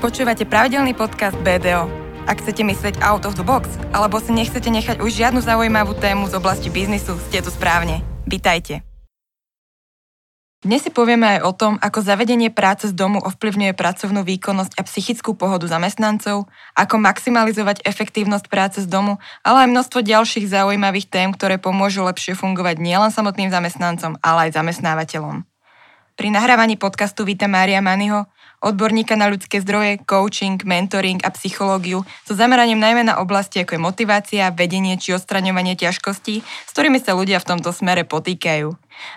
Počúvate pravidelný podcast BDO. Ak chcete myslieť out of the box, alebo si nechcete nechať už žiadnu zaujímavú tému z oblasti biznisu, ste tu správne. Vítajte. Dnes si povieme aj o tom, ako zavedenie práce z domu ovplyvňuje pracovnú výkonnosť a psychickú pohodu zamestnancov, ako maximalizovať efektívnosť práce z domu, ale aj množstvo ďalších zaujímavých tém, ktoré pomôžu lepšie fungovať nielen samotným zamestnancom, ale aj zamestnávateľom. Pri nahrávaní podcastu víta Mária Maniho, odborníka na ľudské zdroje, coaching, mentoring a psychológiu so zameraním najmä na oblasti ako je motivácia, vedenie či odstraňovanie ťažkostí, s ktorými sa ľudia v tomto smere potýkajú.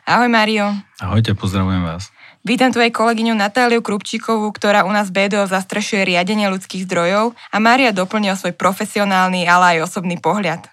Ahoj Mario. Ahojte, pozdravujem vás. Vítam tu aj kolegyňu Natáliu Krupčíkovú, ktorá u nás BDO zastrešuje riadenie ľudských zdrojov a Mária doplnil svoj profesionálny, ale aj osobný pohľad.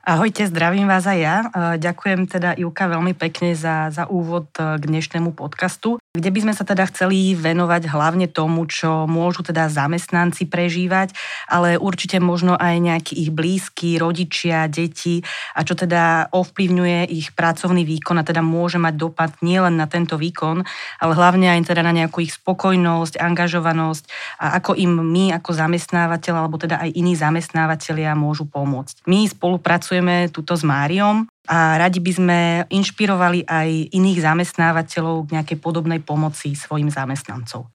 Ahojte, zdravím vás aj ja. Ďakujem teda Ivka veľmi pekne za, za úvod k dnešnému podcastu, kde by sme sa teda chceli venovať hlavne tomu, čo môžu teda zamestnanci prežívať, ale určite možno aj nejakí ich blízki, rodičia, deti a čo teda ovplyvňuje ich pracovný výkon a teda môže mať dopad nielen na tento výkon, ale hlavne aj teda na nejakú ich spokojnosť, angažovanosť a ako im my ako zamestnávateľ alebo teda aj iní zamestnávateľia môžu pomôcť. My spolupracujeme pracujeme tuto s Máriom a radi by sme inšpirovali aj iných zamestnávateľov k nejakej podobnej pomoci svojim zamestnancov.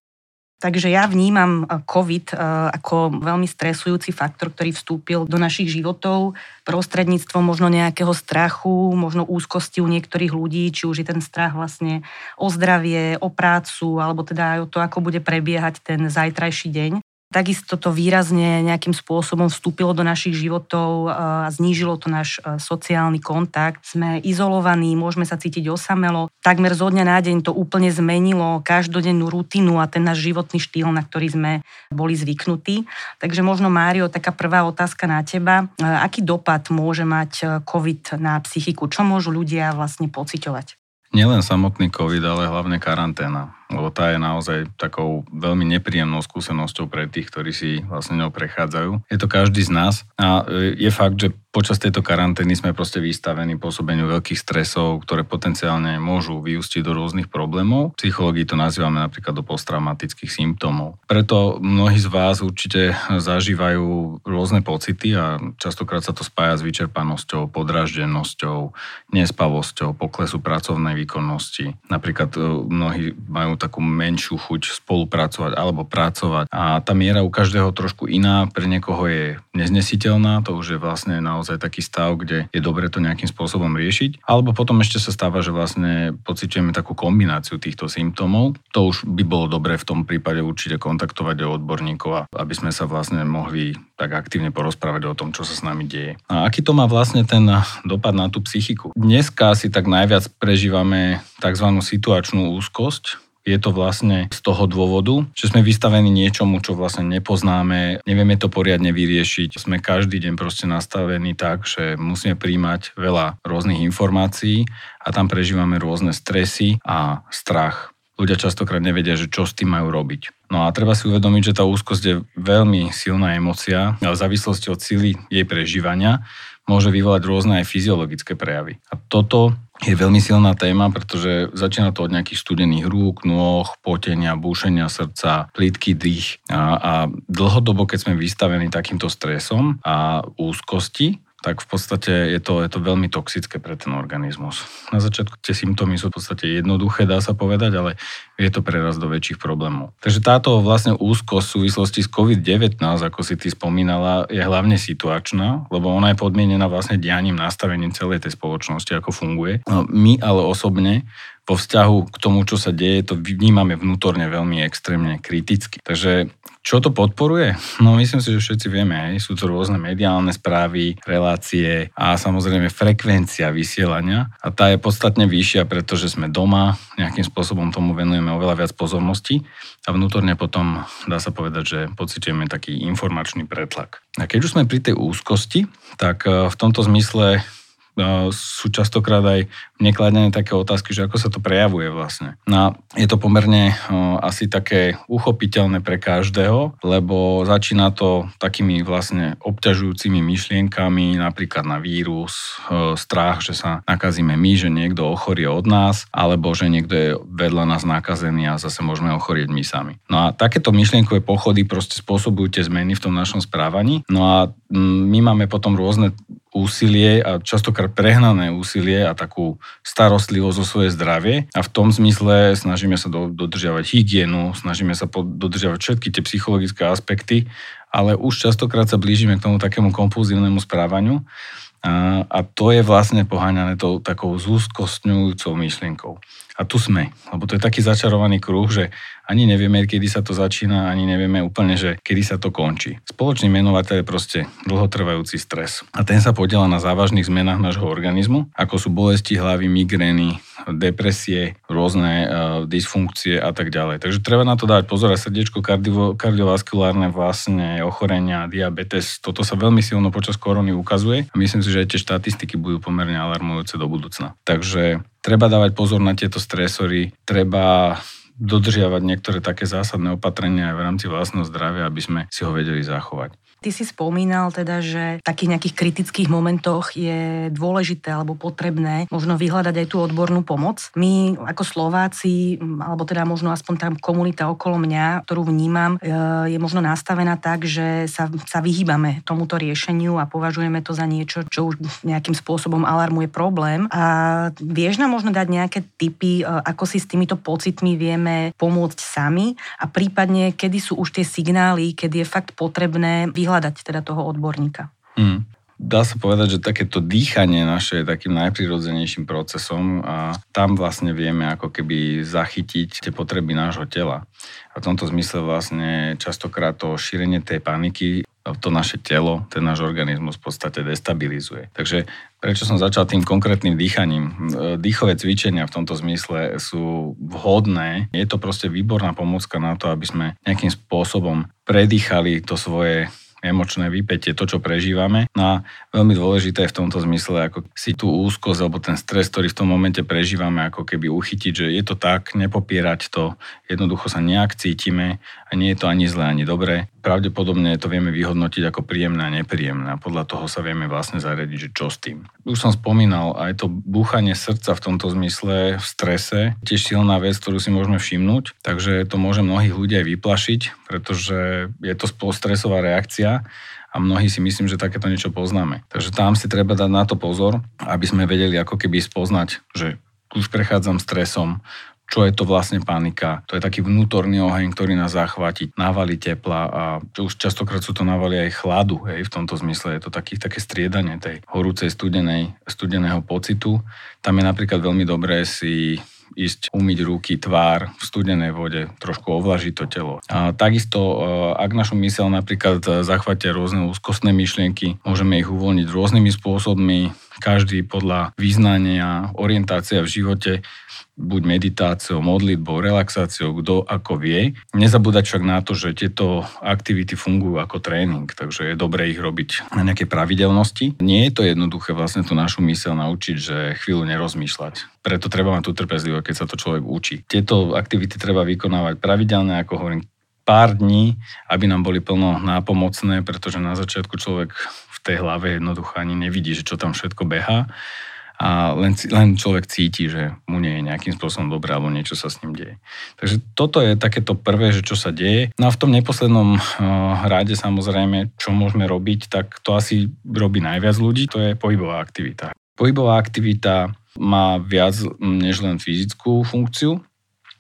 Takže ja vnímam eh, COVID eh, ako veľmi stresujúci faktor, ktorý vstúpil do našich životov prostredníctvom možno nejakého strachu, možno úzkosti u niektorých ľudí, či už je ten strach vlastne o zdravie, o prácu, alebo teda aj o to, ako bude prebiehať ten zajtrajší deň. Takisto to výrazne nejakým spôsobom vstúpilo do našich životov a znížilo to náš e, sociálny kontakt. Sme izolovaní, môžeme sa cítiť osamelo. Takmer zo dňa na deň to úplne zmenilo každodennú rutinu a ten náš životný štýl, na ktorý sme boli zvyknutí. Takže možno, Mário, taká prvá otázka na teba. E, aký dopad môže mať COVID na psychiku? Čo môžu ľudia vlastne pociťovať? Nielen samotný COVID, ale hlavne karanténa lebo tá je naozaj takou veľmi nepríjemnou skúsenosťou pre tých, ktorí si vlastne ňou prechádzajú. Je to každý z nás a e, je fakt, že počas tejto karantény sme proste vystavení pôsobeniu veľkých stresov, ktoré potenciálne môžu vyústiť do rôznych problémov. V psychológii to nazývame napríklad do posttraumatických symptómov. Preto mnohí z vás určite zažívajú rôzne pocity a častokrát sa to spája s vyčerpanosťou, podraždenosťou, nespavosťou, poklesu pracovnej výkonnosti. Napríklad e, mnohí majú takú menšiu chuť spolupracovať alebo pracovať. A tá miera u každého trošku iná, pre niekoho je neznesiteľná, to už je vlastne naozaj taký stav, kde je dobre to nejakým spôsobom riešiť. Alebo potom ešte sa stáva, že vlastne pociťujeme takú kombináciu týchto symptómov. To už by bolo dobre v tom prípade určite kontaktovať odborníkov, aby sme sa vlastne mohli tak aktívne porozprávať o tom, čo sa s nami deje. A aký to má vlastne ten dopad na tú psychiku? Dneska si tak najviac prežívame tzv. situačnú úzkosť, je to vlastne z toho dôvodu, že sme vystavení niečomu, čo vlastne nepoznáme, nevieme to poriadne vyriešiť. Sme každý deň proste nastavení tak, že musíme príjmať veľa rôznych informácií a tam prežívame rôzne stresy a strach. Ľudia častokrát nevedia, že čo s tým majú robiť. No a treba si uvedomiť, že tá úzkosť je veľmi silná emocia, ale v závislosti od síly jej prežívania môže vyvolať rôzne aj fyziologické prejavy. A toto je veľmi silná téma, pretože začína to od nejakých studených rúk, nôh, potenia, búšenia srdca, plítky dých. A, a dlhodobo, keď sme vystavení takýmto stresom a úzkosti, tak v podstate je to, je to veľmi toxické pre ten organizmus. Na začiatku tie symptómy sú v podstate jednoduché, dá sa povedať, ale je to preraz do väčších problémov. Takže táto vlastne úzkosť v súvislosti s COVID-19, ako si ty spomínala, je hlavne situačná, lebo ona je podmienená vlastne dianím, nastavením celej tej spoločnosti, ako funguje. No, my ale osobne vo vzťahu k tomu, čo sa deje, to vnímame vnútorne veľmi extrémne kriticky. Takže čo to podporuje? No myslím si, že všetci vieme, hej. sú to rôzne mediálne správy, relácie a samozrejme frekvencia vysielania a tá je podstatne vyššia, pretože sme doma, nejakým spôsobom tomu venujeme oveľa viac pozornosti a vnútorne potom dá sa povedať, že pocitujeme taký informačný pretlak. A keď už sme pri tej úzkosti, tak eh, v tomto zmysle sú častokrát aj nekladené také otázky, že ako sa to prejavuje vlastne. No je to pomerne asi také uchopiteľné pre každého, lebo začína to takými vlastne obťažujúcimi myšlienkami, napríklad na vírus, strach, že sa nakazíme my, že niekto ochorie od nás, alebo že niekto je vedľa nás nakazený a zase môžeme ochorieť my sami. No a takéto myšlienkové pochody proste spôsobujú tie zmeny v tom našom správaní. No a my máme potom rôzne úsilie a častokrát prehnané úsilie a takú starostlivosť o svoje zdravie a v tom zmysle snažíme sa do, dodržiavať hygienu, snažíme sa dodržiavať všetky tie psychologické aspekty, ale už častokrát sa blížime k tomu takému kompulzívnemu správaniu a, a to je vlastne poháňané tou takou zúskostňujúcou myšlienkou. A tu sme, lebo to je taký začarovaný kruh, že ani nevieme, kedy sa to začína, ani nevieme úplne, že kedy sa to končí. Spoločný menovateľ je proste dlhotrvajúci stres. A ten sa podiela na závažných zmenách nášho organizmu, ako sú bolesti hlavy, migrény, depresie, rôzne uh, dysfunkcie a tak ďalej. Takže treba na to dať pozor a srdiečko, kardio, kardiovaskulárne vlastne ochorenia, diabetes, toto sa veľmi silno počas korony ukazuje a myslím si, že aj tie štatistiky budú pomerne alarmujúce do budúcna. Takže treba dávať pozor na tieto stresory, treba dodržiavať niektoré také zásadné opatrenia aj v rámci vlastného zdravia, aby sme si ho vedeli zachovať. Ty si spomínal teda, že v takých nejakých kritických momentoch je dôležité alebo potrebné možno vyhľadať aj tú odbornú pomoc. My ako Slováci, alebo teda možno aspoň tá komunita okolo mňa, ktorú vnímam, e, je možno nastavená tak, že sa, sa vyhýbame tomuto riešeniu a považujeme to za niečo, čo už nejakým spôsobom alarmuje problém. A vieš nám možno dať nejaké tipy, e, ako si s týmito pocitmi vieme pomôcť sami a prípadne, kedy sú už tie signály, kedy je fakt potrebné vyhľadať vyhľadať teda toho odborníka. Mm. Dá sa povedať, že takéto dýchanie naše je takým najprirodzenejším procesom a tam vlastne vieme ako keby zachytiť tie potreby nášho tela. A v tomto zmysle vlastne častokrát to šírenie tej paniky to naše telo, ten náš organizmus v podstate destabilizuje. Takže prečo som začal tým konkrétnym dýchaním? Dýchové cvičenia v tomto zmysle sú vhodné. Je to proste výborná pomocka na to, aby sme nejakým spôsobom predýchali to svoje emočné vypätie, to, čo prežívame. No a veľmi dôležité je v tomto zmysle, ako si tú úzkosť alebo ten stres, ktorý v tom momente prežívame, ako keby uchytiť, že je to tak, nepopierať to, jednoducho sa nejak cítime nie je to ani zlé, ani dobré. Pravdepodobne to vieme vyhodnotiť ako príjemné a nepríjemné podľa toho sa vieme vlastne zariadiť, že čo s tým. Už som spomínal, aj to búchanie srdca v tomto zmysle v strese, tiež silná vec, ktorú si môžeme všimnúť, takže to môže mnohých ľudí aj vyplašiť, pretože je to stresová reakcia a mnohí si myslím, že takéto niečo poznáme. Takže tam si treba dať na to pozor, aby sme vedeli ako keby spoznať, že už prechádzam stresom, čo je to vlastne panika. To je taký vnútorný oheň, ktorý nás zachváti, návali tepla a už častokrát sú to návali aj chladu, hej, v tomto zmysle. Je to taký, také striedanie tej horúcej studenej, studeného pocitu. Tam je napríklad veľmi dobré si ísť umyť ruky, tvár v studenej vode, trošku ovlažiť to telo. A takisto, e, ak našu mysel napríklad zachvatia rôzne úzkostné myšlienky, môžeme ich uvoľniť rôznymi spôsobmi, každý podľa význania, orientácia v živote buď meditáciou, modlitbou, relaxáciou, kto ako vie. Nezabúdať však na to, že tieto aktivity fungujú ako tréning, takže je dobré ich robiť na nejaké pravidelnosti. Nie je to jednoduché vlastne tú našu myseľ naučiť, že chvíľu nerozmýšľať. Preto treba mať tú trpezlivosť, keď sa to človek učí. Tieto aktivity treba vykonávať pravidelne, ako hovorím, pár dní, aby nám boli plno nápomocné, pretože na začiatku človek v tej hlave jednoducho ani nevidí, že čo tam všetko beha a len, len človek cíti, že mu nie je nejakým spôsobom dobré alebo niečo sa s ním deje. Takže toto je takéto prvé, že čo sa deje. No a v tom neposlednom uh, ráde samozrejme, čo môžeme robiť, tak to asi robí najviac ľudí, to je pohybová aktivita. Pohybová aktivita má viac než len fyzickú funkciu.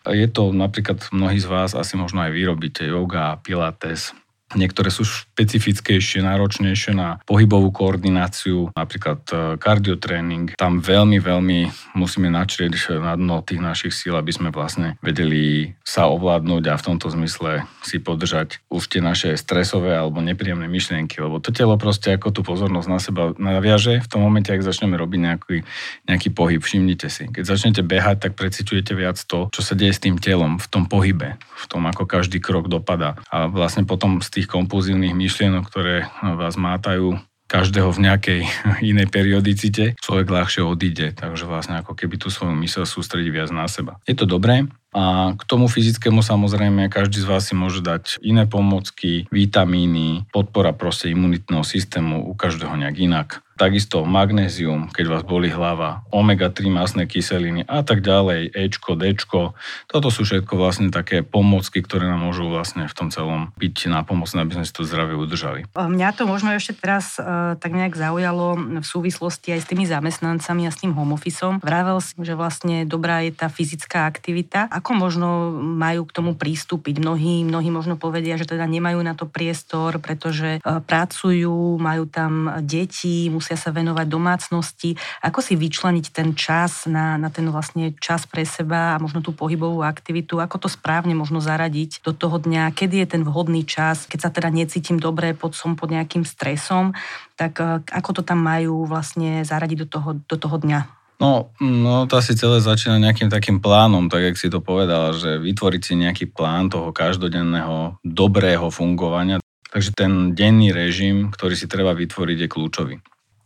Je to napríklad mnohí z vás asi možno aj vyrobíte yoga, pilates, Niektoré sú špecifickejšie, náročnejšie na pohybovú koordináciu, napríklad kardiotréning. E, Tam veľmi, veľmi musíme načrieť na dno tých našich síl, aby sme vlastne vedeli sa ovládnuť a v tomto zmysle si podržať už tie naše stresové alebo nepríjemné myšlienky, lebo to telo proste ako tú pozornosť na seba naviaže v tom momente, ak začneme robiť nejaký, nejaký pohyb. Všimnite si, keď začnete behať, tak preciťujete viac to, čo sa deje s tým telom v tom pohybe, v tom, ako každý krok dopadá. A vlastne potom tých kompulzívnych myšlienok, ktoré vás mátajú, každého v nejakej inej periodicite, človek ľahšie odíde, takže vlastne ako keby tú svoju mysel sústredí viac na seba. Je to dobré, a k tomu fyzickému samozrejme každý z vás si môže dať iné pomocky, vitamíny, podpora proste imunitného systému u každého nejak inak. Takisto magnézium, keď vás boli hlava, omega-3 masné kyseliny a tak ďalej, Ečko, Dčko. Toto sú všetko vlastne také pomocky, ktoré nám môžu vlastne v tom celom byť na pomoc, aby sme si to zdravie udržali. Mňa to možno ešte teraz uh, tak nejak zaujalo v súvislosti aj s tými zamestnancami a s tým home officeom. Vravel si, že vlastne dobrá je tá fyzická aktivita. Ako možno majú k tomu prístupiť? Mnohí, mnohí možno povedia, že teda nemajú na to priestor, pretože uh, pracujú, majú tam deti, musia sa venovať domácnosti. Ako si vyčleniť ten čas na, na ten vlastne čas pre seba a možno tú pohybovú aktivitu? Ako to správne možno zaradiť do toho dňa? Kedy je ten vhodný čas? Keď sa teda necítim dobre, pod som pod nejakým stresom, tak e, ako to tam majú vlastne zaradiť do toho, do toho dňa? No, no to asi celé začína nejakým takým plánom, tak jak si to povedala, že vytvoriť si nejaký plán toho každodenného dobrého fungovania. Takže ten denný režim, ktorý si treba vytvoriť, je kľúčový.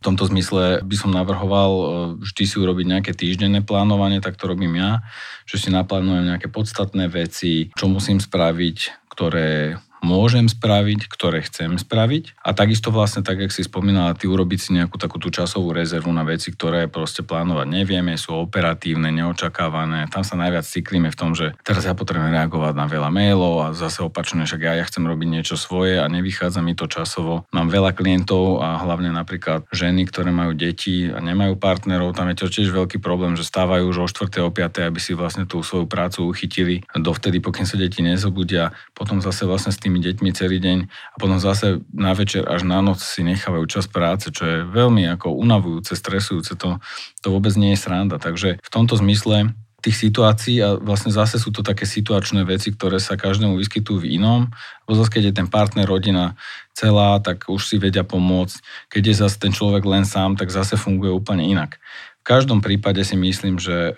V tomto zmysle by som navrhoval e, vždy si urobiť nejaké týždenné plánovanie, tak to robím ja, že si naplánujem nejaké podstatné veci, čo musím spraviť, ktoré môžem spraviť, ktoré chcem spraviť. A takisto vlastne, tak jak si spomínala, ty urobiť si nejakú takú tú časovú rezervu na veci, ktoré proste plánovať nevieme, sú operatívne, neočakávané. Tam sa najviac cyklíme v tom, že teraz ja potrebujem reagovať na veľa mailov a zase opačne, však ja, ja chcem robiť niečo svoje a nevychádza mi to časovo. Mám veľa klientov a hlavne napríklad ženy, ktoré majú deti a nemajú partnerov, tam je to tiež veľký problém, že stávajú už o 4. o 5. aby si vlastne tú svoju prácu uchytili dovtedy, pokým sa deti nezobudia. Potom zase vlastne s tým tými deťmi celý deň a potom zase na večer až na noc si nechávajú čas práce, čo je veľmi ako unavujúce, stresujúce, to, to vôbec nie je sranda. Takže v tomto zmysle tých situácií a vlastne zase sú to také situačné veci, ktoré sa každému vyskytujú v inom. Lebo zase, keď je ten partner, rodina celá, tak už si vedia pomôcť. Keď je zase ten človek len sám, tak zase funguje úplne inak. V každom prípade si myslím, že e,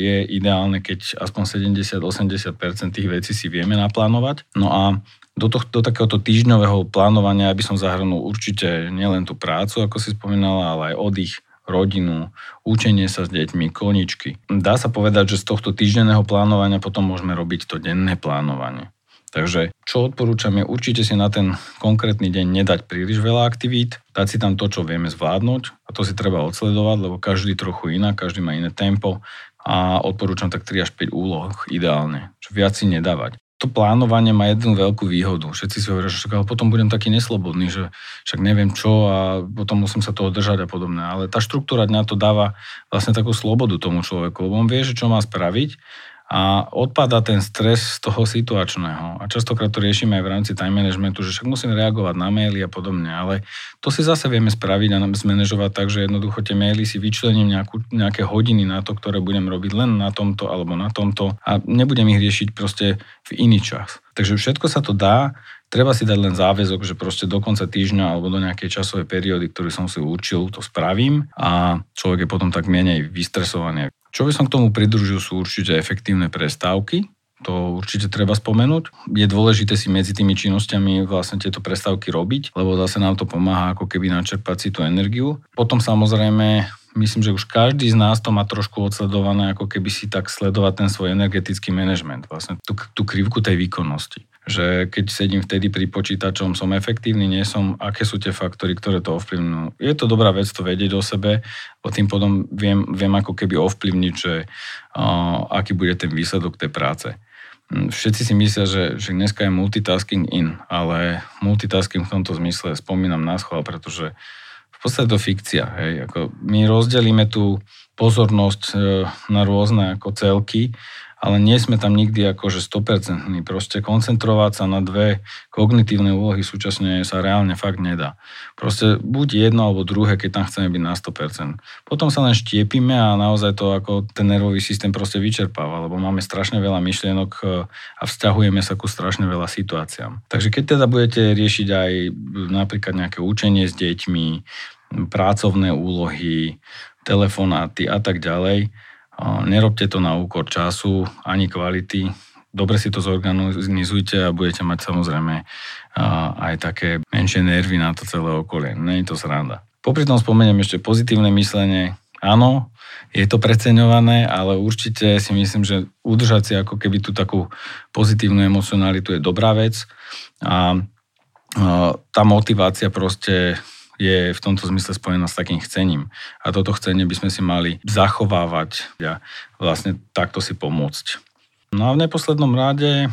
je ideálne, keď aspoň 70-80% tých vecí si vieme naplánovať. No a do, to, do takéhoto týždňového plánovania by som zahrnul určite nielen tú prácu, ako si spomínala, ale aj oddych, rodinu, učenie sa s deťmi, koničky. Dá sa povedať, že z tohto týždenného plánovania potom môžeme robiť to denné plánovanie. Takže čo odporúčam je určite si na ten konkrétny deň nedať príliš veľa aktivít, dať si tam to, čo vieme zvládnuť a to si treba odsledovať, lebo každý trochu iná, každý má iné tempo a odporúčam tak 3 až 5 úloh ideálne, čo viac si nedávať to plánovanie má jednu veľkú výhodu. Všetci si hovoria, že však, potom budem taký neslobodný, že však neviem čo a potom musím sa toho držať a podobne. Ale tá štruktúra dňa to dáva vlastne takú slobodu tomu človeku, lebo on vie, že čo má spraviť a odpada ten stres z toho situačného. A častokrát to riešime aj v rámci time managementu, že však musím reagovať na maily a podobne, ale to si zase vieme spraviť a zmanéžovať tak, že jednoducho tie maily si vyčlením nejakú, nejaké hodiny na to, ktoré budem robiť len na tomto alebo na tomto a nebudem ich riešiť proste v iný čas. Takže všetko sa to dá, treba si dať len záväzok, že proste do konca týždňa alebo do nejakej časovej periódy, ktorú som si určil, to spravím a človek je potom tak menej vystresovaný. Čo by som k tomu pridružil sú určite efektívne prestávky, to určite treba spomenúť. Je dôležité si medzi tými činnosťami vlastne tieto prestávky robiť, lebo zase nám to pomáha ako keby načerpať si tú energiu. Potom samozrejme myslím, že už každý z nás to má trošku odsledované, ako keby si tak sledovať ten svoj energetický manažment, vlastne tú, tú krivku tej výkonnosti že keď sedím vtedy pri počítačom, som efektívny, nie som, aké sú tie faktory, ktoré to ovplyvňujú. Je to dobrá vec to vedieť o sebe, o tým potom viem, viem ako keby ovplyvniť, že uh, aký bude ten výsledok tej práce. Hm, všetci si myslia, že, že dneska je multitasking in, ale multitasking v tomto zmysle spomínam na schvál, pretože v podstate to fikcia. Hej. Ako my rozdelíme tú pozornosť e, na rôzne ako celky ale nie sme tam nikdy akože 100%. Proste koncentrovať sa na dve kognitívne úlohy súčasne sa reálne fakt nedá. Proste buď jedno alebo druhé, keď tam chceme byť na 100%. Potom sa len štiepime a naozaj to ako ten nervový systém proste vyčerpáva, lebo máme strašne veľa myšlienok e, a vzťahujeme sa ku strašne veľa situáciám. Takže keď teda budete riešiť aj napríklad nejaké učenie s deťmi, pracovné úlohy, telefonáty a tak ďalej, Nerobte to na úkor času ani kvality. dobre si to zorganizujte a budete mať samozrejme aj také menšie nervy na to celé okolie. Nie je to sranda. Popri tom spomeniem ešte pozitívne myslenie. Áno, je to preceňované, ale určite si myslím, že udržať si ako keby tú takú pozitívnu emocionalitu je dobrá vec a tá motivácia proste je v tomto zmysle spojená s takým chcením. A toto chcenie by sme si mali zachovávať a vlastne takto si pomôcť. No a v neposlednom rade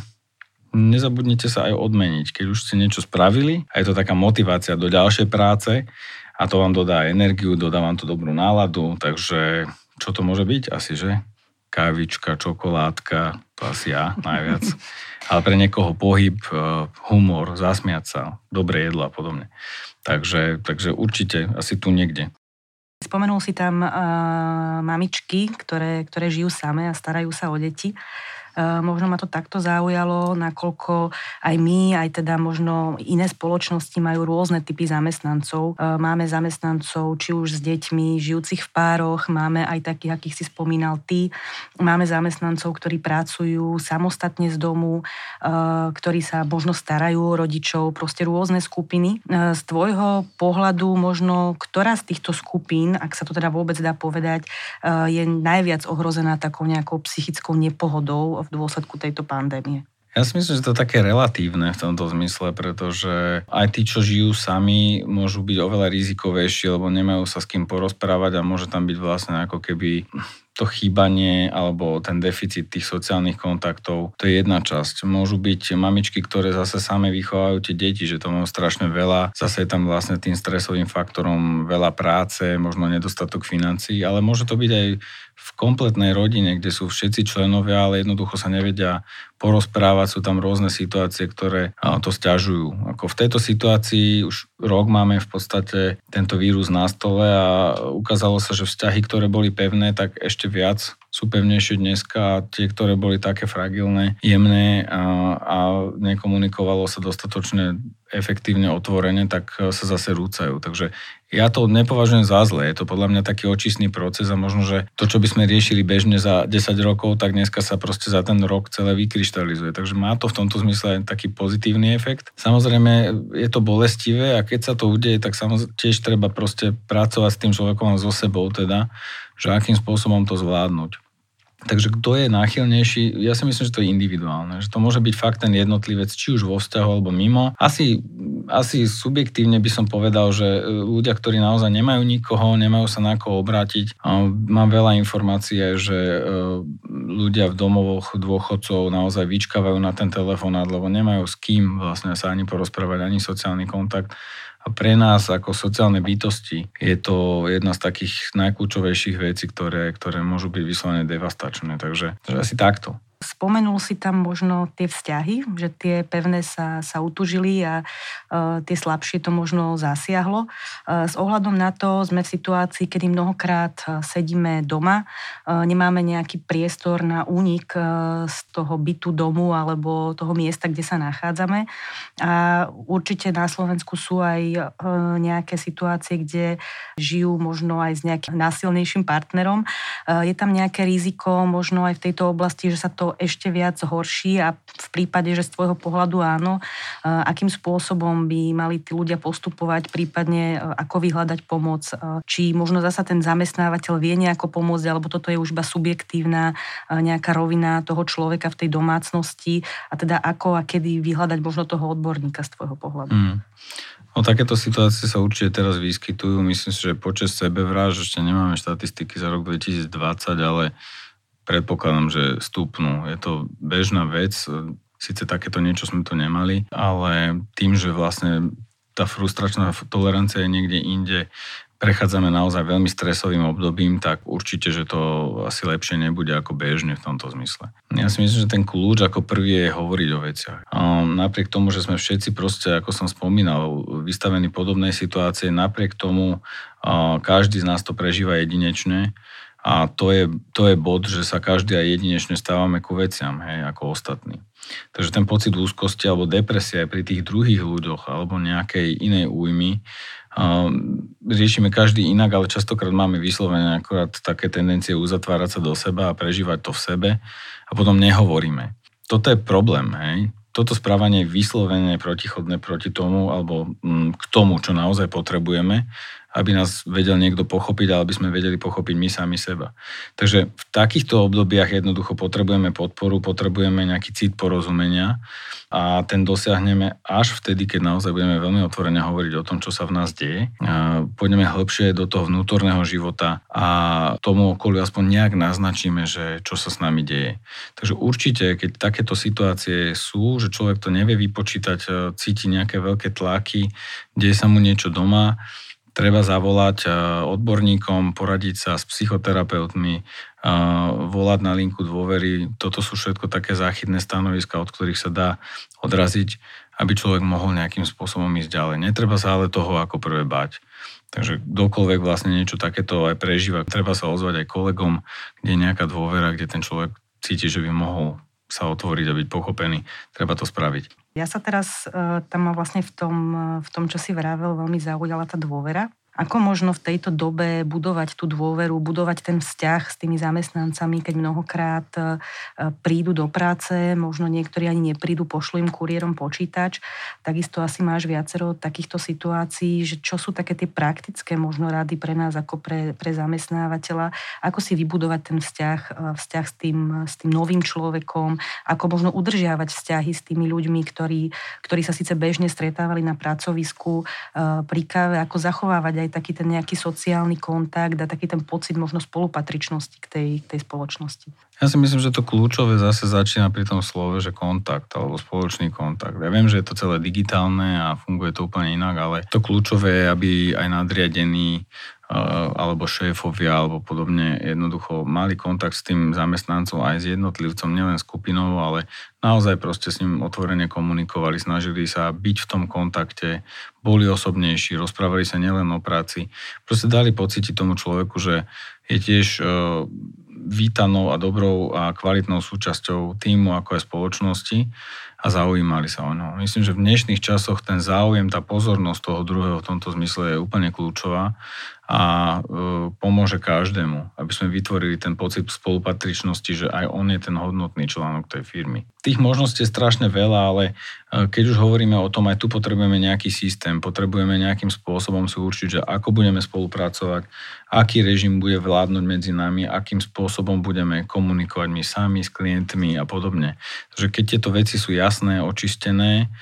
nezabudnite sa aj odmeniť. Keď už ste niečo spravili a je to taká motivácia do ďalšej práce a to vám dodá energiu, dodá vám to dobrú náladu, takže čo to môže byť? Asi, že? Kávička, čokoládka, to asi ja najviac. Ale pre niekoho pohyb, eh, humor, zasmiať sa, dobré jedlo a podobne. Takže, takže určite asi tu niekde. Spomenul si tam uh, mamičky, ktoré, ktoré žijú same a starajú sa o deti. Eh, možno ma to takto zaujalo, nakoľko aj my, aj teda možno iné spoločnosti majú rôzne typy zamestnancov. Eh, máme zamestnancov či už s deťmi, žijúcich v pároch, máme aj takých, akých si spomínal ty. Máme zamestnancov, ktorí pracujú samostatne z domu, eh, ktorí sa možno starajú o rodičov, proste rôzne skupiny. Z tvojho pohľadu možno, ktorá z týchto skupín, ak sa to teda vôbec dá povedať, je najviac ohrozená takou nejakou psychickou nepohodou v dôsledku tejto pandémie? Ja si myslím, že to je také relatívne v tomto zmysle, pretože aj tí, čo žijú sami, môžu byť oveľa rizikovejší, lebo nemajú sa s kým porozprávať a môže tam byť vlastne ako keby to chýbanie alebo ten deficit tých sociálnych kontaktov, to je jedna časť. Môžu byť mamičky, ktoré zase same vychovajú tie deti, že to majú strašne veľa. Zase je tam vlastne tým stresovým faktorom veľa práce, možno nedostatok financií, ale môže to byť aj v kompletnej rodine, kde sú všetci členovia, ale jednoducho sa nevedia porozprávať, sú tam rôzne situácie, ktoré to stiažujú. Ako v tejto situácii už rok máme v podstate tento vírus na stole a ukázalo sa, že vzťahy, ktoré boli pevné, tak ešte viac sú pevnejšie dneska a tie, ktoré boli také fragilné, jemné a, a nekomunikovalo sa dostatočne efektívne, otvorene, tak sa zase rúcajú. Takže ja to nepovažujem za zle, je to podľa mňa taký očistný proces a možno, že to, čo by sme riešili bežne za 10 rokov, tak dneska sa proste za ten rok celé vykryštalizuje. Takže má to v tomto zmysle aj taký pozitívny efekt. Samozrejme, je to bolestivé a keď sa to udeje, tak samozrejme tiež treba proste pracovať s tým človekom a so sebou teda, že akým spôsobom to zvládnuť. Takže kto je náchylnejší, ja si myslím, že to je individuálne, že to môže byť fakt ten jednotlivec, či už vo vzťahu alebo mimo. Asi, asi subjektívne by som povedal, že e, ľudia, ktorí naozaj nemajú nikoho, nemajú sa na koho obrátiť, mám veľa informácií že e, ľudia v domovoch dôchodcov naozaj vyčkávajú na ten telefonát, lebo nemajú s kým vlastne sa ani porozprávať, ani sociálny kontakt a pre nás ako sociálne bytosti je to jedna z takých najkľúčovejších vecí, ktoré, ktoré môžu byť vyslovene devastačné. Takže, takže asi takto. Spomenul si tam možno tie vzťahy, že tie pevné sa, sa utužili a uh, tie slabšie to možno zasiahlo. Uh, s ohľadom na to sme v situácii, kedy mnohokrát uh, sedíme doma, uh, nemáme nejaký priestor na únik uh, z toho bytu domu alebo toho miesta, kde sa nachádzame. A určite na Slovensku sú aj uh, nejaké situácie, kde žijú možno aj s nejakým násilnejším partnerom. Uh, je tam nejaké riziko možno aj v tejto oblasti, že sa to ešte viac horší a v prípade, že z tvojho pohľadu áno, akým spôsobom by mali tí ľudia postupovať, prípadne ako vyhľadať pomoc, či možno zasa ten zamestnávateľ vie nejako pomôcť, alebo toto je už iba subjektívna nejaká rovina toho človeka v tej domácnosti a teda ako a kedy vyhľadať možno toho odborníka z tvojho pohľadu. Mm. No takéto situácie sa určite teraz vyskytujú. Myslím si, že počas sebevráž ešte nemáme štatistiky za rok 2020, ale predpokladám, že stúpnú. Je to bežná vec, síce takéto niečo sme to nemali, ale tým, že vlastne tá frustračná tolerancia je niekde inde, prechádzame naozaj veľmi stresovým obdobím, tak určite, že to asi lepšie nebude ako bežne v tomto zmysle. Ja si myslím, že ten kľúč ako prvý je hovoriť o veciach. A napriek tomu, že sme všetci proste, ako som spomínal, vystavení podobnej situácie, napriek tomu každý z nás to prežíva jedinečne, a to je, to je bod, že sa každý aj jedinečne stávame ku veciam, hej, ako ostatní. Takže ten pocit úzkosti alebo depresie aj pri tých druhých ľuďoch alebo nejakej inej újmy um, riešime každý inak, ale častokrát máme vyslovené akorát také tendencie uzatvárať sa do seba a prežívať to v sebe a potom nehovoríme. toto je problém, hej. Toto správanie je vyslovene protichodné proti tomu, alebo mm, k tomu, čo naozaj potrebujeme aby nás vedel niekto pochopiť, ale aby sme vedeli pochopiť my sami seba. Takže v takýchto obdobiach jednoducho potrebujeme podporu, potrebujeme nejaký cit porozumenia a ten dosiahneme až vtedy, keď naozaj budeme veľmi otvorene hovoriť o tom, čo sa v nás deje. A pôjdeme hĺbšie do toho vnútorného života a tomu okoliu aspoň nejak naznačíme, že čo sa s nami deje. Takže určite, keď takéto situácie sú, že človek to nevie vypočítať, cíti nejaké veľké tlaky, deje sa mu niečo doma, treba zavolať odborníkom, poradiť sa s psychoterapeutmi, volať na linku dôvery. Toto sú všetko také záchytné stanoviska, od ktorých sa dá odraziť, aby človek mohol nejakým spôsobom ísť ďalej. Netreba sa ale toho ako prvé bať. Takže kdokoľvek vlastne niečo takéto aj prežíva, treba sa ozvať aj kolegom, kde je nejaká dôvera, kde ten človek cíti, že by mohol sa otvoriť a byť pochopený. Treba to spraviť. Ja sa teraz uh, tam vlastne v tom, v tom, čo si vravel, veľmi zaujala tá dôvera. Ako možno v tejto dobe budovať tú dôveru, budovať ten vzťah s tými zamestnancami, keď mnohokrát e, prídu do práce, možno niektorí ani neprídu, pošlu im kuriérom počítač. Takisto asi máš viacero takýchto situácií, že čo sú také tie praktické možno rady pre nás ako pre, pre zamestnávateľa, ako si vybudovať ten vzťah, e, vzťah s tým, s tým novým človekom, ako možno udržiavať vzťahy s tými ľuďmi, ktorí, ktorí sa síce bežne stretávali na pracovisku e, pri káve, ako zachovávať aj taký ten nejaký sociálny kontakt a taký ten pocit možno spolupatričnosti k tej, k tej spoločnosti. Ja si myslím, že to kľúčové zase začína pri tom slove, že kontakt alebo spoločný kontakt. Ja viem, že je to celé digitálne a funguje to úplne inak, ale to kľúčové je, aby aj nadriadení alebo šéfovia alebo podobne. Jednoducho mali kontakt s tým zamestnancom aj s jednotlivcom, nielen skupinou, ale naozaj proste s ním otvorene komunikovali, snažili sa byť v tom kontakte, boli osobnejší, rozprávali sa nielen o práci. Proste dali pocítiť tomu človeku, že je tiež vítanou a dobrou a kvalitnou súčasťou týmu ako aj spoločnosti a zaujímali sa o ňo. Myslím, že v dnešných časoch ten záujem, tá pozornosť toho druhého v tomto zmysle je úplne kľúčová a e, pomôže každému, aby sme vytvorili ten pocit spolupatričnosti, že aj on je ten hodnotný článok tej firmy. Tých možností je strašne veľa, ale e, keď už hovoríme o tom, aj tu potrebujeme nejaký systém, potrebujeme nejakým spôsobom si určiť, že ako budeme spolupracovať, aký režim bude vládnuť medzi nami, akým spôsobom budeme komunikovať my sami s klientmi a podobne. Takže keď tieto veci sú jasné, jasné, očistené,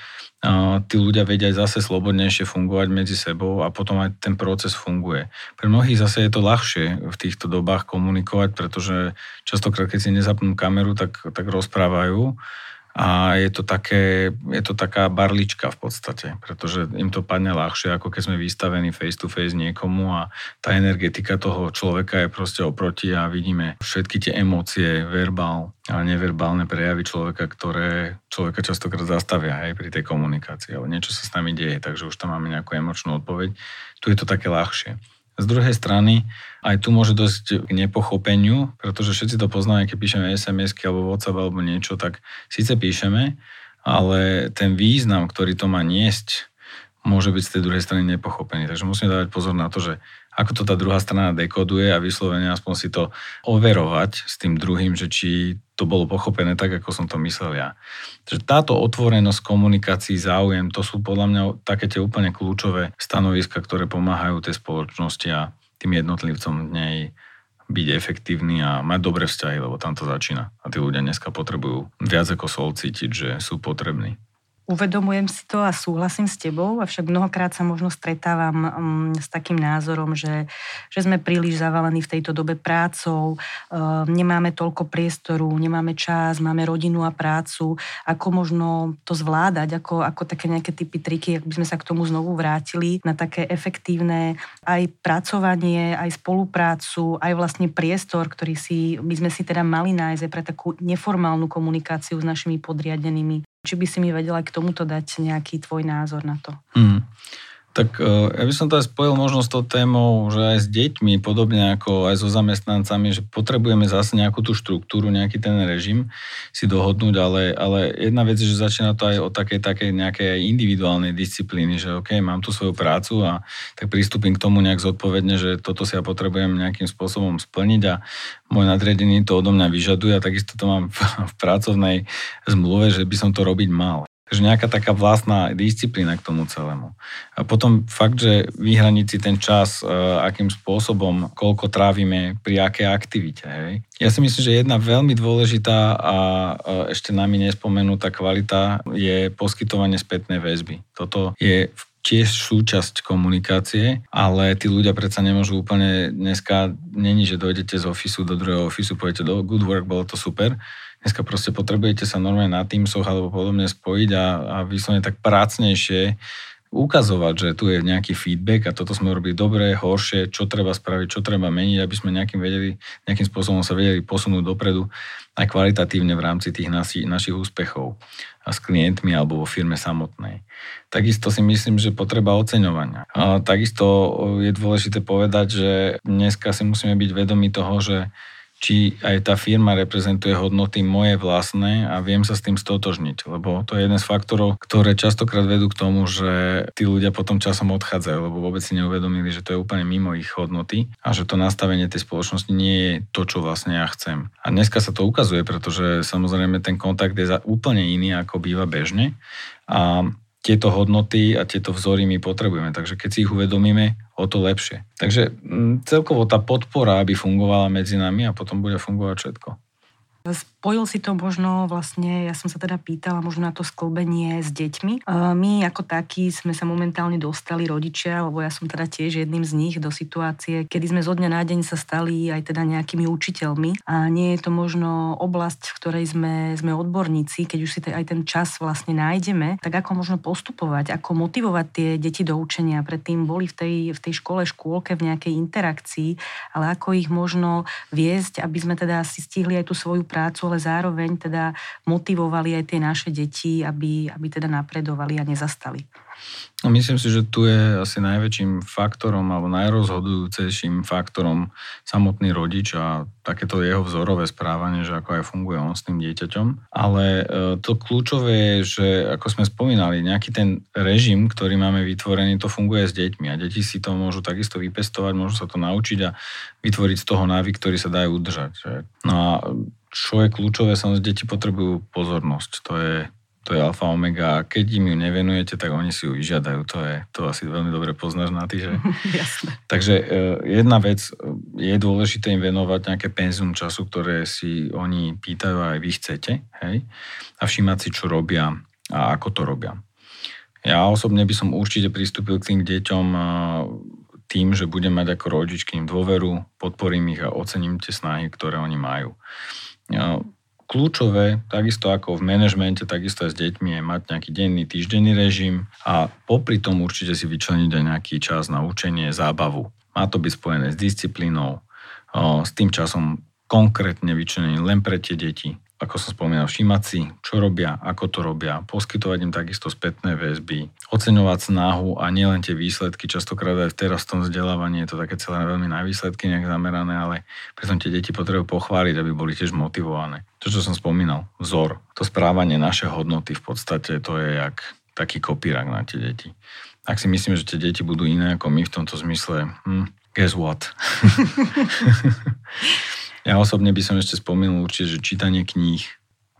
tí ľudia vedia zase slobodnejšie fungovať medzi sebou a potom aj ten proces funguje. Pre mnohých zase je to ľahšie v týchto dobách komunikovať, pretože častokrát, keď si nezapnú kameru, tak, tak rozprávajú a je to, také, je to taká barlička v podstate, pretože im to padne ľahšie, ako keď sme vystavení face to face niekomu a tá energetika toho človeka je proste oproti a vidíme všetky tie emócie, verbál a neverbálne prejavy človeka, ktoré človeka častokrát zastavia aj pri tej komunikácii, ale niečo sa s nami deje, takže už tam máme nejakú emočnú odpoveď. Tu je to také ľahšie. Z druhej strany, aj tu môže dosť k nepochopeniu, pretože všetci to poznáme, keď píšeme sms alebo WhatsApp alebo niečo, tak síce píšeme, ale ten význam, ktorý to má niesť, môže byť z tej druhej strany nepochopený. Takže musíme dávať pozor na to, že ako to tá druhá strana dekoduje a vyslovene aspoň si to overovať s tým druhým, že či to bolo pochopené tak, ako som to myslel ja. Takže táto otvorenosť komunikácií, záujem, to sú podľa mňa také tie úplne kľúčové stanoviska, ktoré pomáhajú tej spoločnosti a tým jednotlivcom v nej byť efektívny a mať dobré vzťahy, lebo tam to začína. A tí ľudia dneska potrebujú viac ako sol cítiť, že sú potrební. Uvedomujem si to a súhlasím s tebou, avšak mnohokrát sa možno stretávam um, s takým názorom, že, že sme príliš zavalení v tejto dobe prácou, uh, nemáme toľko priestoru, nemáme čas, máme rodinu a prácu, ako možno to zvládať, ako, ako také nejaké typy triky, ak by sme sa k tomu znovu vrátili, na také efektívne aj pracovanie, aj spoluprácu, aj vlastne priestor, ktorý si, by sme si teda mali nájsť pre takú neformálnu komunikáciu s našimi podriadenými či by si mi vedela k tomuto dať nejaký tvoj názor na to? Mm. Tak e, ja by som to aj spojil možno s tou témou, že aj s deťmi, podobne ako aj so zamestnancami, že potrebujeme zase nejakú tú štruktúru, nejaký ten režim si dohodnúť, ale, ale jedna vec je, že začína to aj o takej, takej nejakej individuálnej disciplíny, že OK, mám tu svoju prácu a tak pristúpim k tomu nejak zodpovedne, že toto si ja potrebujem nejakým spôsobom splniť a môj nadriadený to odo mňa vyžaduje a takisto to mám v, v pracovnej zmluve, že by som to robiť mal. Takže nejaká taká vlastná disciplína k tomu celému. A potom fakt, že vyhraniť si ten čas, e, akým spôsobom, koľko trávime pri akej aktivite. Hej. Ja si myslím, že jedna veľmi dôležitá a e, ešte nami nespomenutá kvalita je poskytovanie spätnej väzby. Toto je tiež súčasť komunikácie, ale tí ľudia predsa nemôžu úplne dneska, není, že dojdete z ofisu do druhého ofisu, poviete do good work, bolo to super, Dneska proste potrebujete sa normálne na Teamsoch alebo podobne spojiť a, a vyslovene tak prácnejšie ukazovať, že tu je nejaký feedback a toto sme urobili dobre, horšie, čo treba spraviť, čo treba meniť, aby sme nejakým, vedeli, nejakým spôsobom sa vedeli posunúť dopredu aj kvalitatívne v rámci tých nasi, našich úspechov a s klientmi alebo vo firme samotnej. Takisto si myslím, že potreba oceňovania. A takisto je dôležité povedať, že dneska si musíme byť vedomi toho, že či aj tá firma reprezentuje hodnoty moje vlastné a viem sa s tým stotožniť, lebo to je jeden z faktorov, ktoré častokrát vedú k tomu, že tí ľudia potom časom odchádzajú, lebo vôbec si neuvedomili, že to je úplne mimo ich hodnoty a že to nastavenie tej spoločnosti nie je to, čo vlastne ja chcem. A dneska sa to ukazuje, pretože samozrejme ten kontakt je úplne iný, ako býva bežne. A tieto hodnoty a tieto vzory my potrebujeme. Takže keď si ich uvedomíme, o to lepšie. Takže mm, celkovo tá podpora, aby fungovala medzi nami a potom bude fungovať všetko. Spojil si to možno vlastne, ja som sa teda pýtala možno na to sklbenie s deťmi. My ako takí sme sa momentálne dostali rodičia, lebo ja som teda tiež jedným z nich do situácie, kedy sme zo dňa na deň sa stali aj teda nejakými učiteľmi a nie je to možno oblasť, v ktorej sme, sme odborníci, keď už si aj ten čas vlastne nájdeme, tak ako možno postupovať, ako motivovať tie deti do učenia. Predtým boli v tej, v tej škole, škôlke v nejakej interakcii, ale ako ich možno viesť, aby sme teda si stihli aj tú svoju prácu, ale zároveň teda motivovali aj tie naše deti, aby, aby teda napredovali a nezastali. Myslím si, že tu je asi najväčším faktorom alebo najrozhodujúcejším faktorom samotný rodič a takéto jeho vzorové správanie, že ako aj funguje on s tým dieťaťom. Ale e, to kľúčové je, že ako sme spomínali, nejaký ten režim, ktorý máme vytvorený, to funguje s deťmi a deti si to môžu takisto vypestovať, môžu sa to naučiť a vytvoriť z toho návyk, ktorý sa dajú udržať. No a čo je kľúčové, samozrejme, deti potrebujú pozornosť. To je to je alfa omega a keď im ju nevenujete, tak oni si ju vyžiadajú. To je, to asi veľmi dobre poznáš na ty, že? Jasne. Takže e, jedna vec, e, je dôležité im venovať nejaké penzum času, ktoré si oni pýtajú aj vy chcete, hej? A všímať si, čo robia a ako to robia. Ja osobne by som určite pristúpil k tým deťom e, tým, že budem mať ako rodič k ním dôveru, podporím ich a ocením tie snahy, ktoré oni majú kľúčové, takisto ako v manažmente, takisto aj s deťmi, je mať nejaký denný, týždenný režim a popri tom určite si vyčleniť aj nejaký čas na učenie, zábavu. Má to byť spojené s disciplínou, s tým časom konkrétne vyčlenený len pre tie deti, ako som spomínal, všímať si, čo robia, ako to robia, poskytovať im takisto spätné väzby, oceňovať snahu a nielen tie výsledky, častokrát aj teraz v tom vzdelávaní je to také celé veľmi na výsledky nejak zamerané, ale pritom tie deti potrebujú pochváliť, aby boli tiež motivované. To, čo som spomínal, vzor, to správanie naše hodnoty v podstate, to je jak taký kopírak na tie deti. Ak si myslíme, že tie deti budú iné ako my v tomto zmysle, hm, guess what? Ja osobne by som ešte spomínal určite, že čítanie kníh,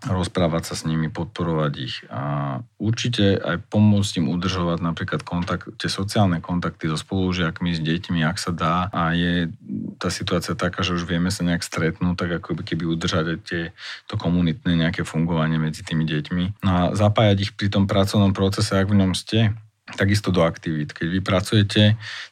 rozprávať sa s nimi, podporovať ich a určite aj pomôcť im udržovať napríklad kontakt, tie sociálne kontakty so spolužiakmi, s deťmi, ak sa dá a je tá situácia taká, že už vieme sa nejak stretnúť, tak ako keby udržať aj tie, to komunitné nejaké fungovanie medzi tými deťmi. No a zapájať ich pri tom pracovnom procese, ak v ňom ste, takisto do aktivít. Keď vy pracujete,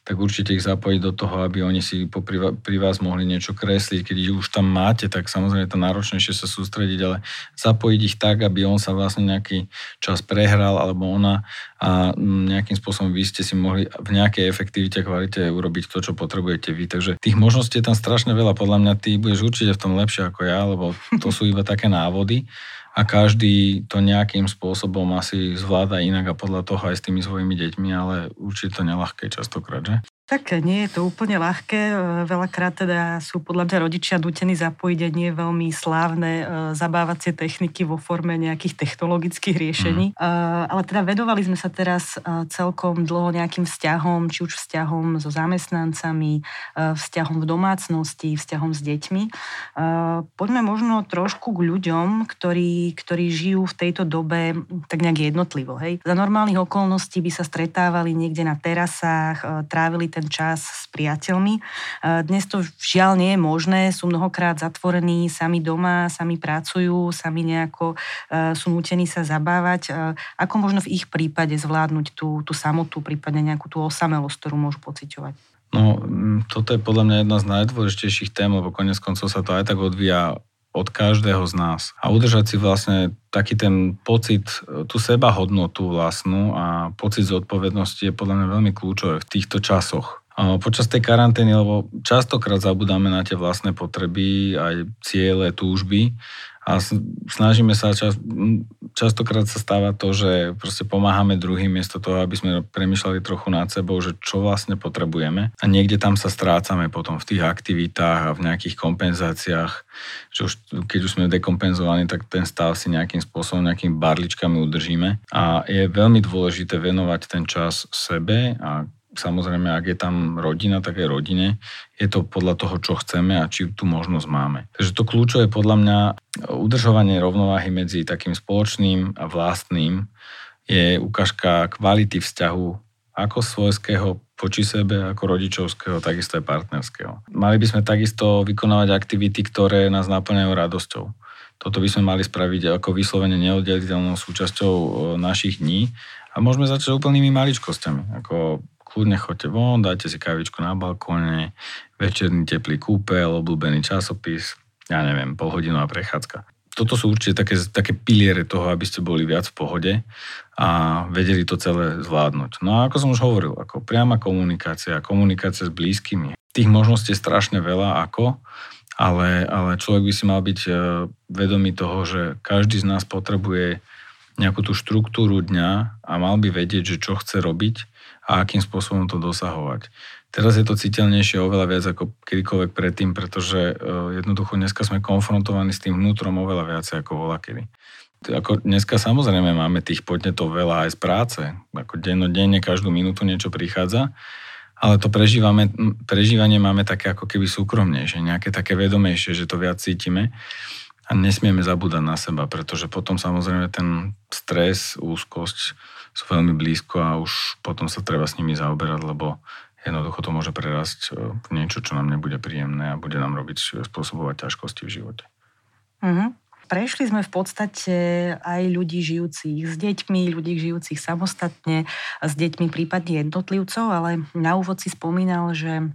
tak určite ich zapojiť do toho, aby oni si popri, pri vás mohli niečo kresliť. Keď ich už tam máte, tak samozrejme je to náročnejšie sa sústrediť, ale zapojiť ich tak, aby on sa vlastne nejaký čas prehral alebo ona a nejakým spôsobom vy ste si mohli v nejakej efektivite, kvalite urobiť to, čo potrebujete vy. Takže tých možností je tam strašne veľa. Podľa mňa ty budeš určite v tom lepšie ako ja, lebo to sú iba také návody a každý to nejakým spôsobom asi zvláda inak a podľa toho aj s tými svojimi deťmi, ale určite to nelahké častokrát, že? Tak nie je to úplne ľahké. E, veľakrát teda sú podľa mňa rodičia nutení zapojiť aj nie veľmi slávne e, zabávacie techniky vo forme nejakých technologických riešení. Mm. Ale teda vedovali sme sa teraz celkom dlho nejakým vzťahom, či už vzťahom so zamestnancami, vzťahom v domácnosti, vzťahom s deťmi. Poďme možno trošku k ľuďom, ktorí, ktorí žijú v tejto dobe tak nejak jednotlivo. Hej. Za normálnych okolností by sa stretávali niekde na terasách, trávili ten ten čas s priateľmi. E, dnes to žiaľ nie je možné, sú mnohokrát zatvorení sami doma, sami pracujú, sami nejako e, sú nutení sa zabávať. E, ako možno v ich prípade zvládnuť tú, tú samotu, prípadne nejakú tú osamelosť, ktorú môžu pociťovať? No, toto je podľa mňa jedna z najdôležitejších tém, lebo konec koncov sa to aj tak odvíja od každého z nás. A udržať si vlastne taký ten pocit, tú seba hodnotu vlastnú a pocit zodpovednosti je podľa mňa veľmi kľúčové v týchto časoch. Počas tej karantény, lebo častokrát zabudáme na tie vlastné potreby, aj ciele, túžby. A snažíme sa, čas, častokrát sa stáva to, že proste pomáhame druhým miesto toho, aby sme premyšľali trochu nad sebou, že čo vlastne potrebujeme. A niekde tam sa strácame potom v tých aktivitách a v nejakých kompenzáciách, že už, keď už sme dekompenzovaní, tak ten stav si nejakým spôsobom, nejakými barličkami udržíme. A je veľmi dôležité venovať ten čas sebe a samozrejme, ak je tam rodina, tak aj rodine. Je to podľa toho, čo chceme a či tú možnosť máme. Takže to kľúčové podľa mňa udržovanie rovnováhy medzi takým spoločným a vlastným je ukážka kvality vzťahu ako svojského voči sebe, ako rodičovského, takisto aj partnerského. Mali by sme takisto vykonávať aktivity, ktoré nás naplňajú radosťou. Toto by sme mali spraviť ako vyslovene neoddeliteľnou súčasťou našich dní a môžeme začať úplnými maličkosťami, ako kľudne choďte von, dajte si kavičku na balkóne, večerný teplý kúpel, obľúbený časopis, ja neviem, polhodinová prechádzka. Toto sú určite také, také piliere toho, aby ste boli viac v pohode a vedeli to celé zvládnuť. No a ako som už hovoril, ako priama komunikácia, komunikácia s blízkymi. Tých možností je strašne veľa ako, ale, ale človek by si mal byť e, vedomý toho, že každý z nás potrebuje nejakú tú štruktúru dňa a mal by vedieť, že čo chce robiť a akým spôsobom to dosahovať. Teraz je to citeľnejšie oveľa viac ako kedykoľvek predtým, pretože e, jednoducho dneska sme konfrontovaní s tým vnútrom oveľa viac ako voľa kedy. Ako dneska samozrejme máme tých podnetov veľa aj z práce. Ako dennodenne, každú minútu niečo prichádza, ale to prežívame, prežívanie máme také ako keby súkromnejšie, nejaké také vedomejšie, že to viac cítime a nesmieme zabúdať na seba, pretože potom samozrejme ten stres, úzkosť sú veľmi blízko a už potom sa treba s nimi zaoberať, lebo jednoducho to môže prerásť e, v niečo, čo nám nebude príjemné a bude nám robiť spôsobovať ťažkosti v živote. Uh-huh. Prešli sme v podstate aj ľudí žijúcich s deťmi, ľudí žijúcich samostatne, s deťmi prípadne jednotlivcov, ale na úvod si spomínal, že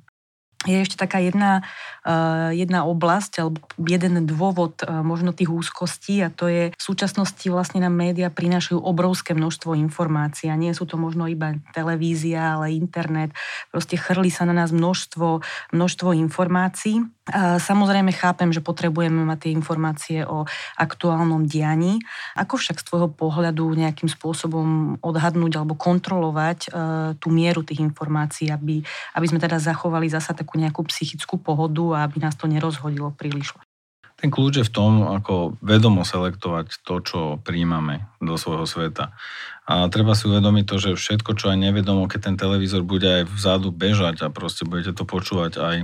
je ešte taká jedna, uh, jedna oblasť alebo jeden dôvod uh, možno tých úzkostí a to je v súčasnosti vlastne nám médiá prinášajú obrovské množstvo informácií a nie sú to možno iba televízia, ale internet. Proste chrli sa na nás množstvo, množstvo informácií Samozrejme chápem, že potrebujeme mať tie informácie o aktuálnom dianí. Ako však z tvojho pohľadu nejakým spôsobom odhadnúť alebo kontrolovať tú mieru tých informácií, aby, aby sme teda zachovali zasa takú nejakú psychickú pohodu a aby nás to nerozhodilo príliš? Ten kľúč je v tom, ako vedomo selektovať to, čo príjmame do svojho sveta. A treba si uvedomiť to, že všetko, čo aj nevedomo, keď ten televízor bude aj vzadu bežať a proste budete to počúvať aj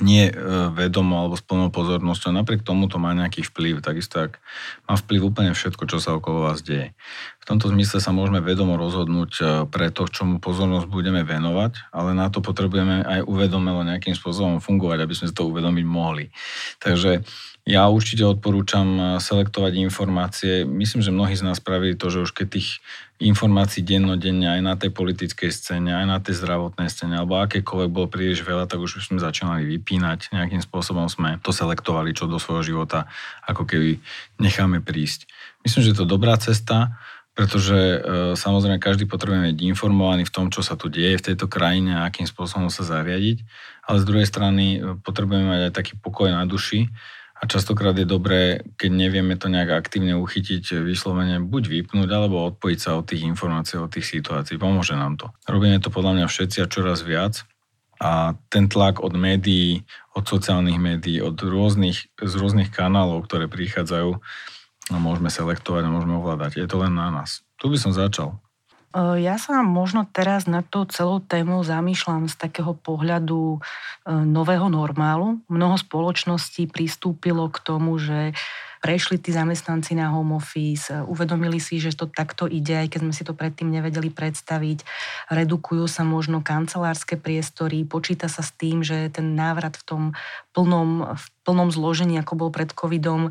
nie e, vedomo alebo s plnou pozornosťou. Napriek tomu to má nejaký vplyv. Takisto ak má vplyv úplne všetko, čo sa okolo vás deje. V tomto zmysle sa môžeme vedomo rozhodnúť e, pre to, čomu pozornosť budeme venovať, ale na to potrebujeme aj uvedomelo nejakým spôsobom fungovať, aby sme si to uvedomiť mohli. Takže ja určite odporúčam eh, selektovať informácie. Myslím, že mnohí z nás spravili to, že už keď tých informácií dennodenne aj na tej politickej scéne, aj na tej zdravotnej scéne, alebo akékoľvek bolo príliš veľa, tak už sme začínali vypínať. Nejakým spôsobom sme to selektovali, čo do svojho života ako keby necháme prísť. Myslím, že to dobrá cesta pretože e, samozrejme každý potrebuje byť informovaný v tom, čo sa tu deje v tejto krajine a akým spôsobom sa zariadiť, ale z druhej strany e, potrebujeme mať aj taký pokoj na duši a častokrát je dobré, keď nevieme to nejak aktívne uchytiť, vyslovene buď vypnúť, alebo odpojiť sa od tých informácií, od tých situácií. Pomôže nám to. Robíme to podľa mňa všetci a čoraz viac a ten tlak od médií, od sociálnych médií, od rôznych, z rôznych kanálov, ktoré prichádzajú, no môžeme selektovať a môžeme ovládať. Je to len na nás. Tu by som začal. Ja sa možno teraz nad tou celou témou zamýšľam z takého pohľadu e, nového normálu. Mnoho spoločností pristúpilo k tomu, že prešli tí zamestnanci na home office, uvedomili si, že to takto ide, aj keď sme si to predtým nevedeli predstaviť. Redukujú sa možno kancelárske priestory, počíta sa s tým, že ten návrat v tom plnom, v plnom zložení, ako bol pred covidom, e,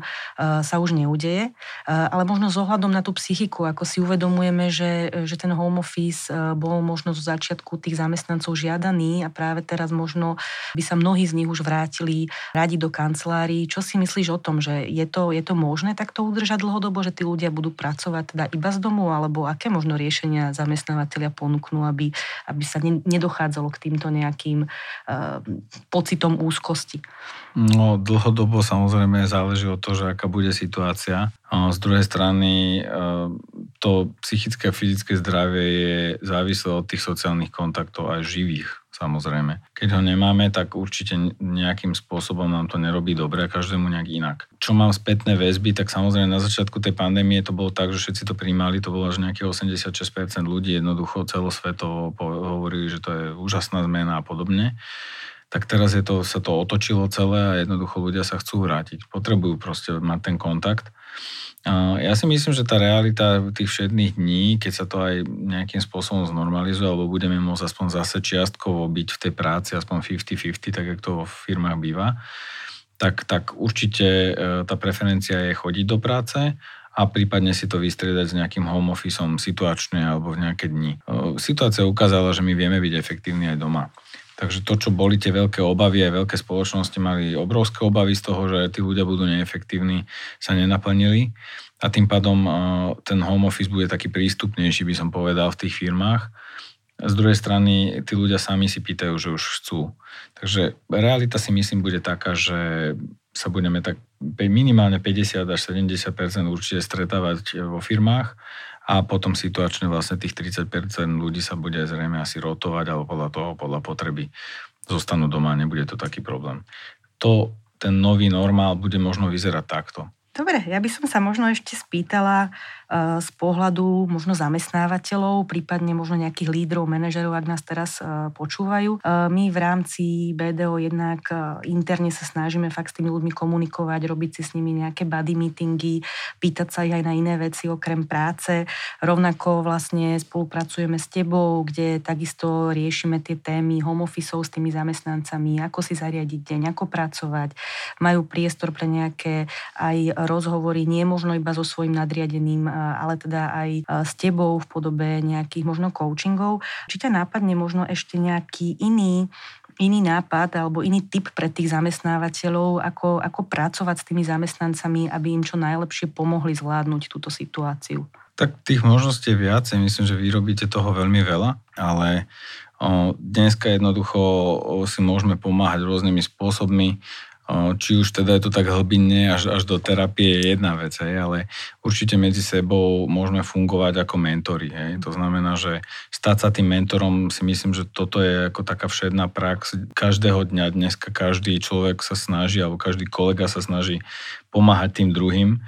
sa už neudeje. E, ale možno s ohľadom na tú psychiku, ako si uvedomujeme, že, že ten home office bol možno zo začiatku tých zamestnancov žiadaný a práve teraz možno by sa mnohí z nich už vrátili radi do kancelárií. Čo si myslíš o tom, že je to, je to možné takto udržať dlhodobo, že tí ľudia budú pracovať teda iba z domu, alebo aké možno riešenia zamestnávateľia ponúknú, aby, aby sa nedochádzalo k týmto nejakým uh, pocitom úzkosti? No, dlhodobo samozrejme záleží od toho, že aká bude situácia. Z druhej strany e, to psychické a fyzické zdravie je závislé od tých sociálnych kontaktov aj živých samozrejme. Keď ho nemáme, tak určite nejakým spôsobom nám to nerobí dobre a každému nejak inak. Čo mám spätné väzby, tak samozrejme na začiatku tej pandémie to bolo tak, že všetci to príjmali, to bolo až nejakých 86% ľudí jednoducho celosvetovo hovorili, že to je úžasná zmena a podobne tak teraz je to, sa to otočilo celé a jednoducho ľudia sa chcú vrátiť. Potrebujú proste mať ten kontakt. Ja si myslím, že tá realita tých všetných dní, keď sa to aj nejakým spôsobom znormalizuje, alebo budeme môcť aspoň zase čiastkovo byť v tej práci, aspoň 50-50, tak ako to vo firmách býva, tak, tak určite e, tá preferencia je chodiť do práce a prípadne si to vystriedať s nejakým home officeom situačne alebo v nejaké dni. E, situácia ukázala, že my vieme byť efektívni aj doma. Takže to, čo boli tie veľké obavy, aj veľké spoločnosti mali obrovské obavy z toho, že tí ľudia budú neefektívni, sa nenaplnili. A tým pádom ten home office bude taký prístupnejší, by som povedal, v tých firmách. Z druhej strany, tí ľudia sami si pýtajú, že už chcú. Takže realita si myslím bude taká, že sa budeme tak minimálne 50 až 70% určite stretávať vo firmách a potom situačne vlastne tých 30% ľudí sa bude zrejme asi rotovať alebo podľa toho, podľa potreby zostanú doma a nebude to taký problém. To, ten nový normál bude možno vyzerať takto. Dobre, ja by som sa možno ešte spýtala, z pohľadu možno zamestnávateľov, prípadne možno nejakých lídrov, manažerov, ak nás teraz počúvajú. My v rámci BDO jednak interne sa snažíme fakt s tými ľuďmi komunikovať, robiť si s nimi nejaké body meetingy, pýtať sa ich aj na iné veci okrem práce. Rovnako vlastne spolupracujeme s tebou, kde takisto riešime tie témy home office s tými zamestnancami, ako si zariadiť deň, ako pracovať. Majú priestor pre nejaké aj rozhovory, nie možno iba so svojím nadriadeným ale teda aj s tebou v podobe nejakých možno coachingov. Či ťa nápadne možno ešte nejaký iný iný nápad alebo iný typ pre tých zamestnávateľov, ako, ako pracovať s tými zamestnancami, aby im čo najlepšie pomohli zvládnuť túto situáciu? Tak tých možností je viacej, myslím, že vy robíte toho veľmi veľa, ale dneska jednoducho si môžeme pomáhať rôznymi spôsobmi či už teda je to tak hlbinne až, až do terapie je jedna vec, hej, ale určite medzi sebou môžeme fungovať ako mentori. Hej. To znamená, že stať sa tým mentorom si myslím, že toto je ako taká všedná prax. Každého dňa dneska každý človek sa snaží, alebo každý kolega sa snaží pomáhať tým druhým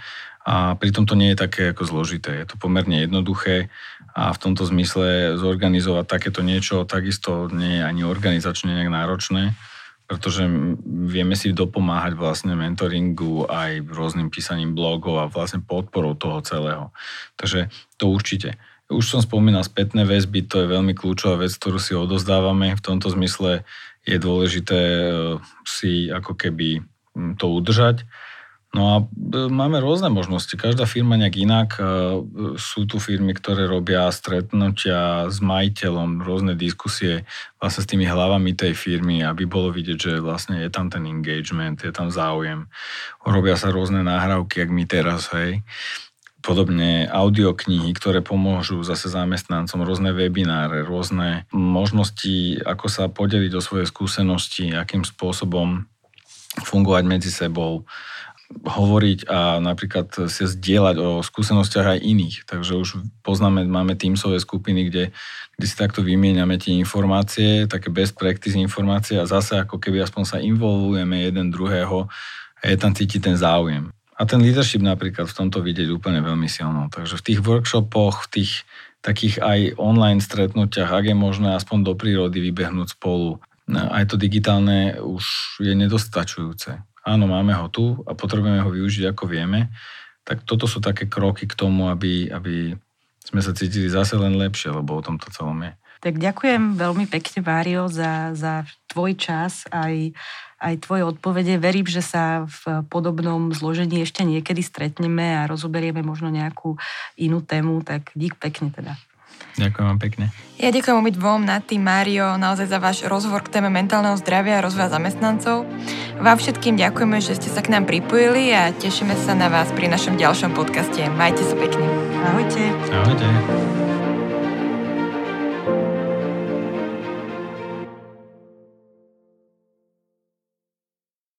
a pritom to nie je také ako zložité. Je to pomerne jednoduché a v tomto zmysle zorganizovať takéto niečo takisto nie je ani organizačne nejak náročné pretože vieme si dopomáhať vlastne mentoringu aj rôznym písaním blogov a vlastne podporou toho celého. Takže to určite. Už som spomínal spätné väzby, to je veľmi kľúčová vec, ktorú si odozdávame. V tomto zmysle je dôležité eh, si ako keby to udržať No a e, máme rôzne možnosti. Každá firma nejak inak. E, sú tu firmy, ktoré robia stretnutia s majiteľom, rôzne diskusie vlastne s tými hlavami tej firmy, aby bolo vidieť, že vlastne je tam ten engagement, je tam záujem. Robia sa rôzne náhrávky, jak my teraz, hej. podobne audioknihy, ktoré pomôžu zase zamestnancom, rôzne webináre, rôzne možnosti, ako sa podeliť o svoje skúsenosti, akým spôsobom fungovať medzi sebou, hovoriť a napríklad si zdieľať o skúsenostiach aj iných. Takže už poznáme, máme týmsové skupiny, kde, kde si takto vymieňame tie informácie, také best practice informácie a zase ako keby aspoň sa involvujeme jeden druhého a je tam cítiť ten záujem. A ten leadership napríklad v tomto vidieť úplne veľmi silno. Takže v tých workshopoch, v tých takých aj online stretnutiach, ak je možné aspoň do prírody vybehnúť spolu, aj to digitálne už je nedostačujúce. Áno, máme ho tu a potrebujeme ho využiť ako vieme, tak toto sú také kroky k tomu, aby, aby sme sa cítili zase len lepšie, lebo o tom to celom je. Tak ďakujem veľmi pekne, Mário, za, za tvoj čas aj, aj tvoje odpovede. Verím, že sa v podobnom zložení ešte niekedy stretneme a rozoberieme možno nejakú inú tému, tak dík pekne teda. Ďakujem vám pekne. Ja ďakujem obi dvom, Naty, Mário, naozaj za váš rozhovor k téme mentálneho zdravia a rozvoja zamestnancov. Vám všetkým ďakujeme, že ste sa k nám pripojili a tešíme sa na vás pri našom ďalšom podcaste. Majte sa pekne. Ahojte. Ahojte.